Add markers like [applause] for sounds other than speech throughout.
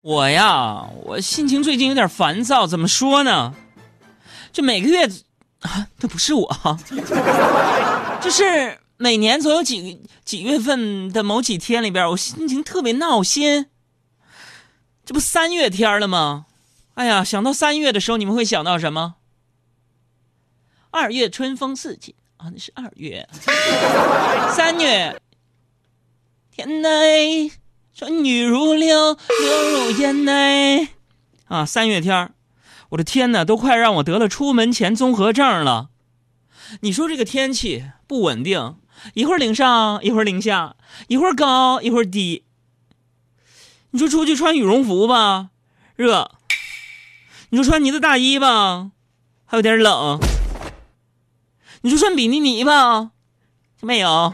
我呀，我心情最近有点烦躁，怎么说呢？这每个月，啊，这不是我，[laughs] 就是每年总有几几月份的某几天里边，我心情特别闹心。这不三月天了吗？哎呀，想到三月的时候，你们会想到什么？二月春风似锦啊，那是二月。三月，天内。春雨如流，流入眼内。啊，三月天我的天哪，都快让我得了出门前综合症了。你说这个天气不稳定，一会儿零上，一会儿零下，一会儿高，一会儿低。你说出去穿羽绒服吧，热；你说穿呢子大衣吧，还有点冷；你说穿比基尼吧，没有。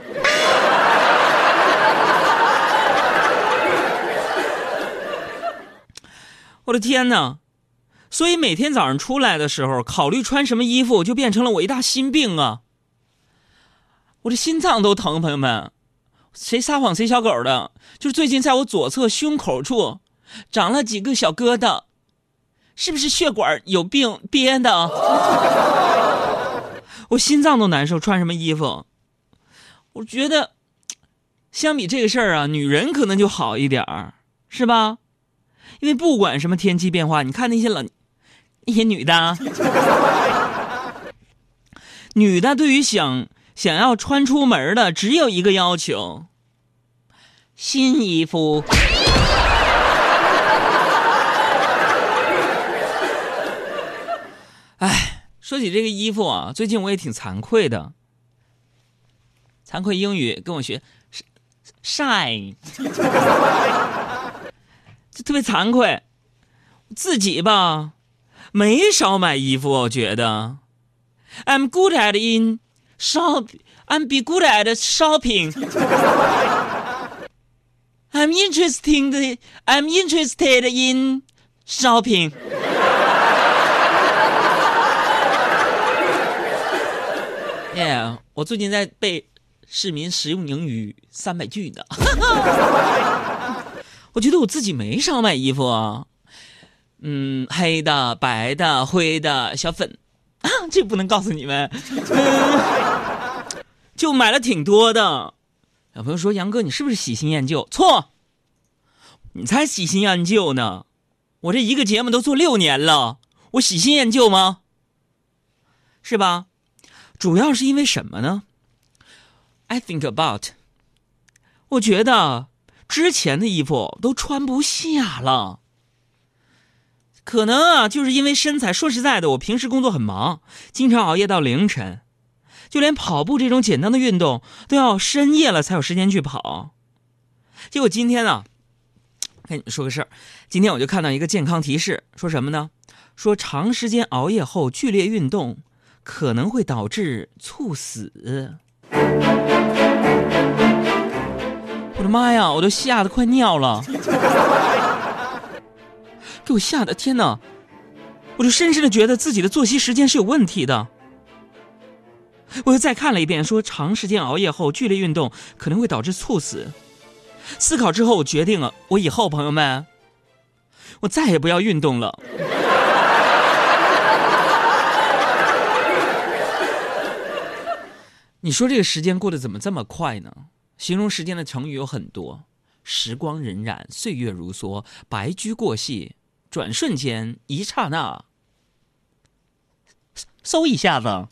我的天哪！所以每天早上出来的时候，考虑穿什么衣服，就变成了我一大心病啊！我这心脏都疼，朋友们，谁撒谎谁小狗的？就是最近在我左侧胸口处长了几个小疙瘩，是不是血管有病憋的？[laughs] 我心脏都难受，穿什么衣服？我觉得，[tsk] 相比这个事儿啊，女人可能就好一点儿，是吧？因为不管什么天气变化，你看那些冷，那些女的，女的对于想想要穿出门的，只有一个要求：新衣服。哎，说起这个衣服啊，最近我也挺惭愧的。惭愧英语跟我学，shine。就特别惭愧，自己吧，没少买衣服。我觉得，I'm good at in shop. I'm be good at shopping. I'm interested. I'm interested in shopping. Yeah，我最近在背市民实用英语三百句呢。我觉得我自己没少买衣服啊，嗯，黑的、白的、灰的、小粉，啊，这不能告诉你们，[laughs] 就买了挺多的。有朋友说：“杨哥，你是不是喜新厌旧？”错，你才喜新厌旧呢！我这一个节目都做六年了，我喜新厌旧吗？是吧？主要是因为什么呢？I think about，我觉得。之前的衣服都穿不下了，可能啊，就是因为身材。说实在的，我平时工作很忙，经常熬夜到凌晨，就连跑步这种简单的运动都要深夜了才有时间去跑。结果今天呢，跟你们说个事儿，今天我就看到一个健康提示，说什么呢？说长时间熬夜后剧烈运动可能会导致猝死。我的妈呀！我都吓得快尿了，给我吓的天哪！我就深深的觉得自己的作息时间是有问题的。我又再看了一遍，说长时间熬夜后剧烈运动可能会导致猝死。思考之后，我决定了，我以后朋友们，我再也不要运动了。你说这个时间过得怎么这么快呢？形容时间的成语有很多，时光荏苒，岁月如梭，白驹过隙，转瞬间，一刹那，嗖一下子，[laughs]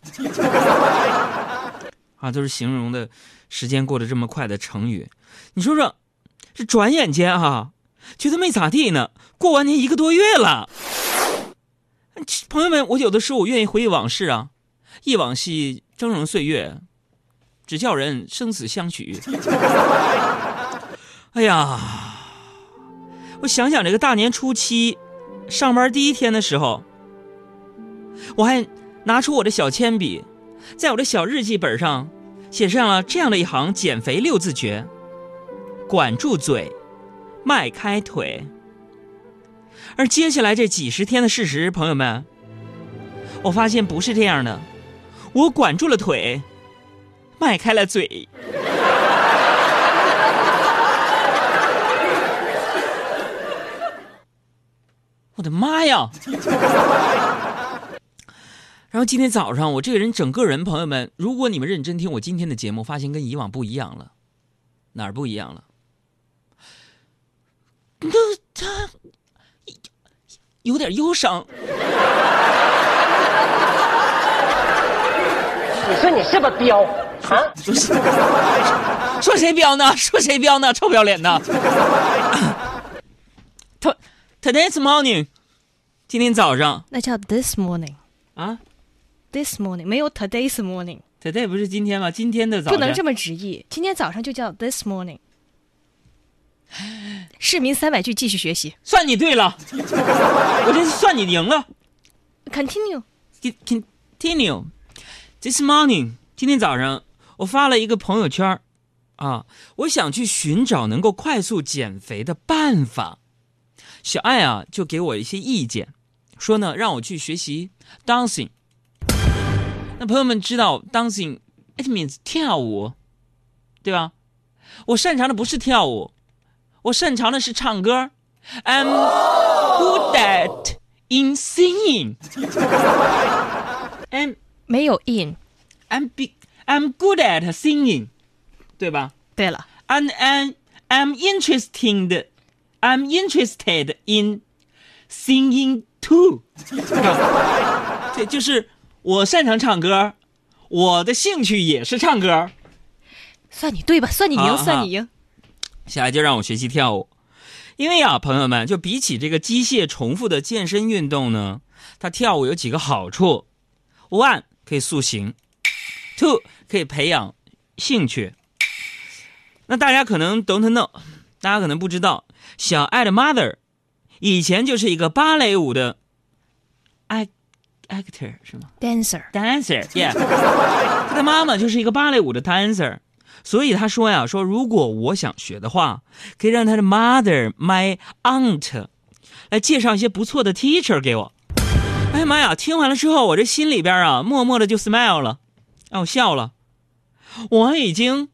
啊，都是形容的时间过得这么快的成语。你说说，这转眼间啊，觉得没咋地呢，过完年一个多月了。朋友们，我有的时候我愿意回忆往事啊，忆往昔峥嵘岁月。只叫人生死相许。[laughs] 哎呀，我想想这个大年初七，上班第一天的时候，我还拿出我的小铅笔，在我的小日记本上写上了这样的一行减肥六字诀：管住嘴，迈开腿。而接下来这几十天的事实，朋友们，我发现不是这样的，我管住了腿。迈开了嘴，我的妈呀！然后今天早上，我这个人整个人，朋友们，如果你们认真听我今天的节目，发现跟以往不一样了，哪儿不一样了？那他有点忧伤。你说你是不是彪啊？说谁彪呢？说谁彪呢？臭不要脸的！To today's morning，今天早上那叫 this morning 啊 this morning 没有 today's morning，，today 不是今天吗？今天的早上不能这么直译。今天早上就叫 this morning。市民三百句继续学习算你对了，我这算你赢了。，continue。Con- Continue. This morning，今天早上我发了一个朋友圈儿啊，我想去寻找能够快速减肥的办法。小爱啊，就给我一些意见，说呢让我去学习 dancing。那朋友们知道 dancing it means 跳舞，对吧？我擅长的不是跳舞，我擅长的是唱歌。I'm good at in singing. [laughs] I'm 没有 in。I'm be I'm good at singing，对吧对了，？And and I'm interested I'm interested in singing too。[laughs] 对，就是我擅长唱歌，我的兴趣也是唱歌。算你对吧？算你赢，算你赢。下来就让我学习跳舞，因为啊，朋友们，就比起这个机械重复的健身运动呢，它跳舞有几个好处：one 可以塑形，two 可以培养兴趣。那大家可能 don't know，大家可能不知道，小爱的 mother 以前就是一个芭蕾舞的 act actor 是吗？Dancer，dancer，yeah，他的妈妈就是一个芭蕾舞的 dancer，所以他说呀，说如果我想学的话，可以让他的 mother，my aunt，来介绍一些不错的 teacher 给我。哎呀妈呀！听完了之后，我这心里边啊，默默的就 smile 了，让我笑了。我已经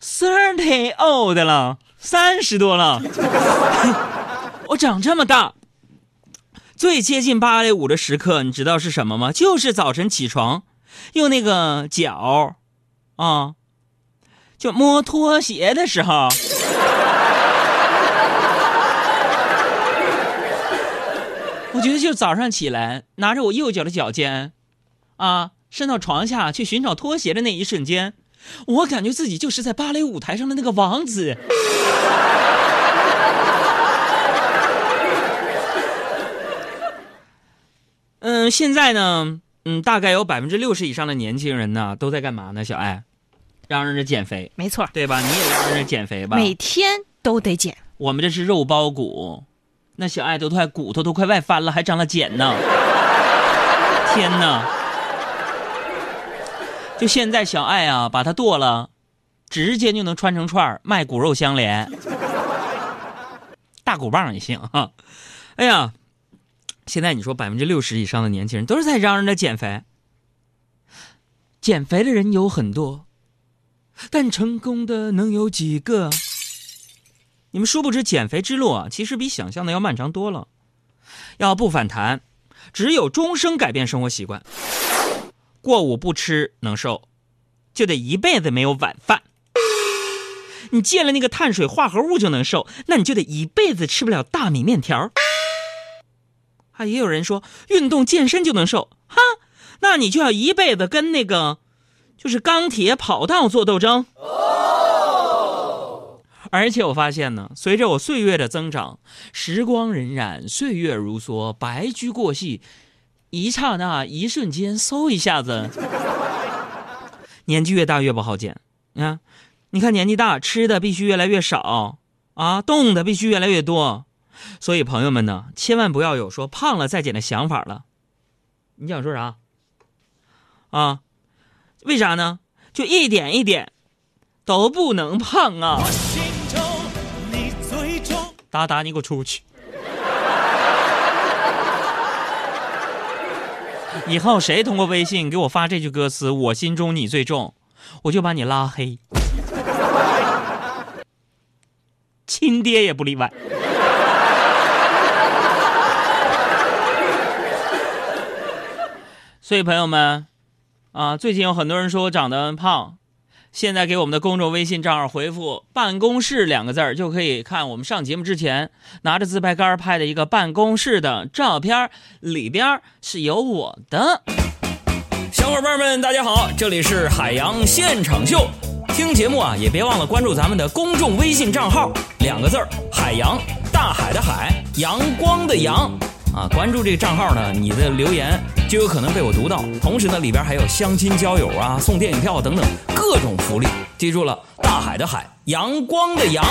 thirty old 了，三十多了，[laughs] 我长这么大。最接近芭蕾舞的时刻，你知道是什么吗？就是早晨起床，用那个脚，啊，就摸拖鞋的时候。[laughs] 我觉得就早上起来，拿着我右脚的脚尖，啊，伸到床下去寻找拖鞋的那一瞬间，我感觉自己就是在芭蕾舞台上的那个王子。嗯，现在呢，嗯，大概有百分之六十以上的年轻人呢，都在干嘛呢？小爱，嚷嚷着减肥，没错，对吧？你也嚷嚷着减肥吧？每天都得减。我们这是肉包骨，那小爱都快骨头都快外翻了，还长了茧呢！天哪！就现在小爱啊，把它剁了，直接就能穿成串儿卖骨肉相连，大骨棒也行哈。哎呀，现在你说百分之六十以上的年轻人都是在嚷嚷着减肥，减肥的人有很多，但成功的能有几个？你们殊不知，减肥之路啊，其实比想象的要漫长多了。要不反弹，只有终生改变生活习惯。过午不吃能瘦，就得一辈子没有晚饭。你戒了那个碳水化合物就能瘦，那你就得一辈子吃不了大米面条。啊也有人说运动健身就能瘦，哈，那你就要一辈子跟那个就是钢铁跑道做斗争。而且我发现呢，随着我岁月的增长，时光荏苒，岁月如梭，白驹过隙，一刹那，一瞬间，嗖一下子，年纪越大越不好减。你看，你看年纪大，吃的必须越来越少啊，动的必须越来越多。所以朋友们呢，千万不要有说胖了再减的想法了。你想说啥？啊？为啥呢？就一点一点都不能胖啊！达达，你给我出去！[laughs] 以后谁通过微信给我发这句歌词我心中你最重我就把你拉黑。亲爹也不例外。[laughs] 所以朋友们啊最近有很多人说我长得胖现在给我们的公众微信账号回复“办公室”两个字儿，就可以看我们上节目之前拿着自拍杆拍的一个办公室的照片，里边是有我的。小伙伴们，大家好，这里是海洋现场秀。听节目啊，也别忘了关注咱们的公众微信账号，两个字儿：海洋，大海的海，阳光的阳。啊，关注这个账号呢，你的留言就有可能被我读到。同时呢，里边还有相亲交友啊、送电影票等等各种福利。记住了，大海的海，阳光的阳。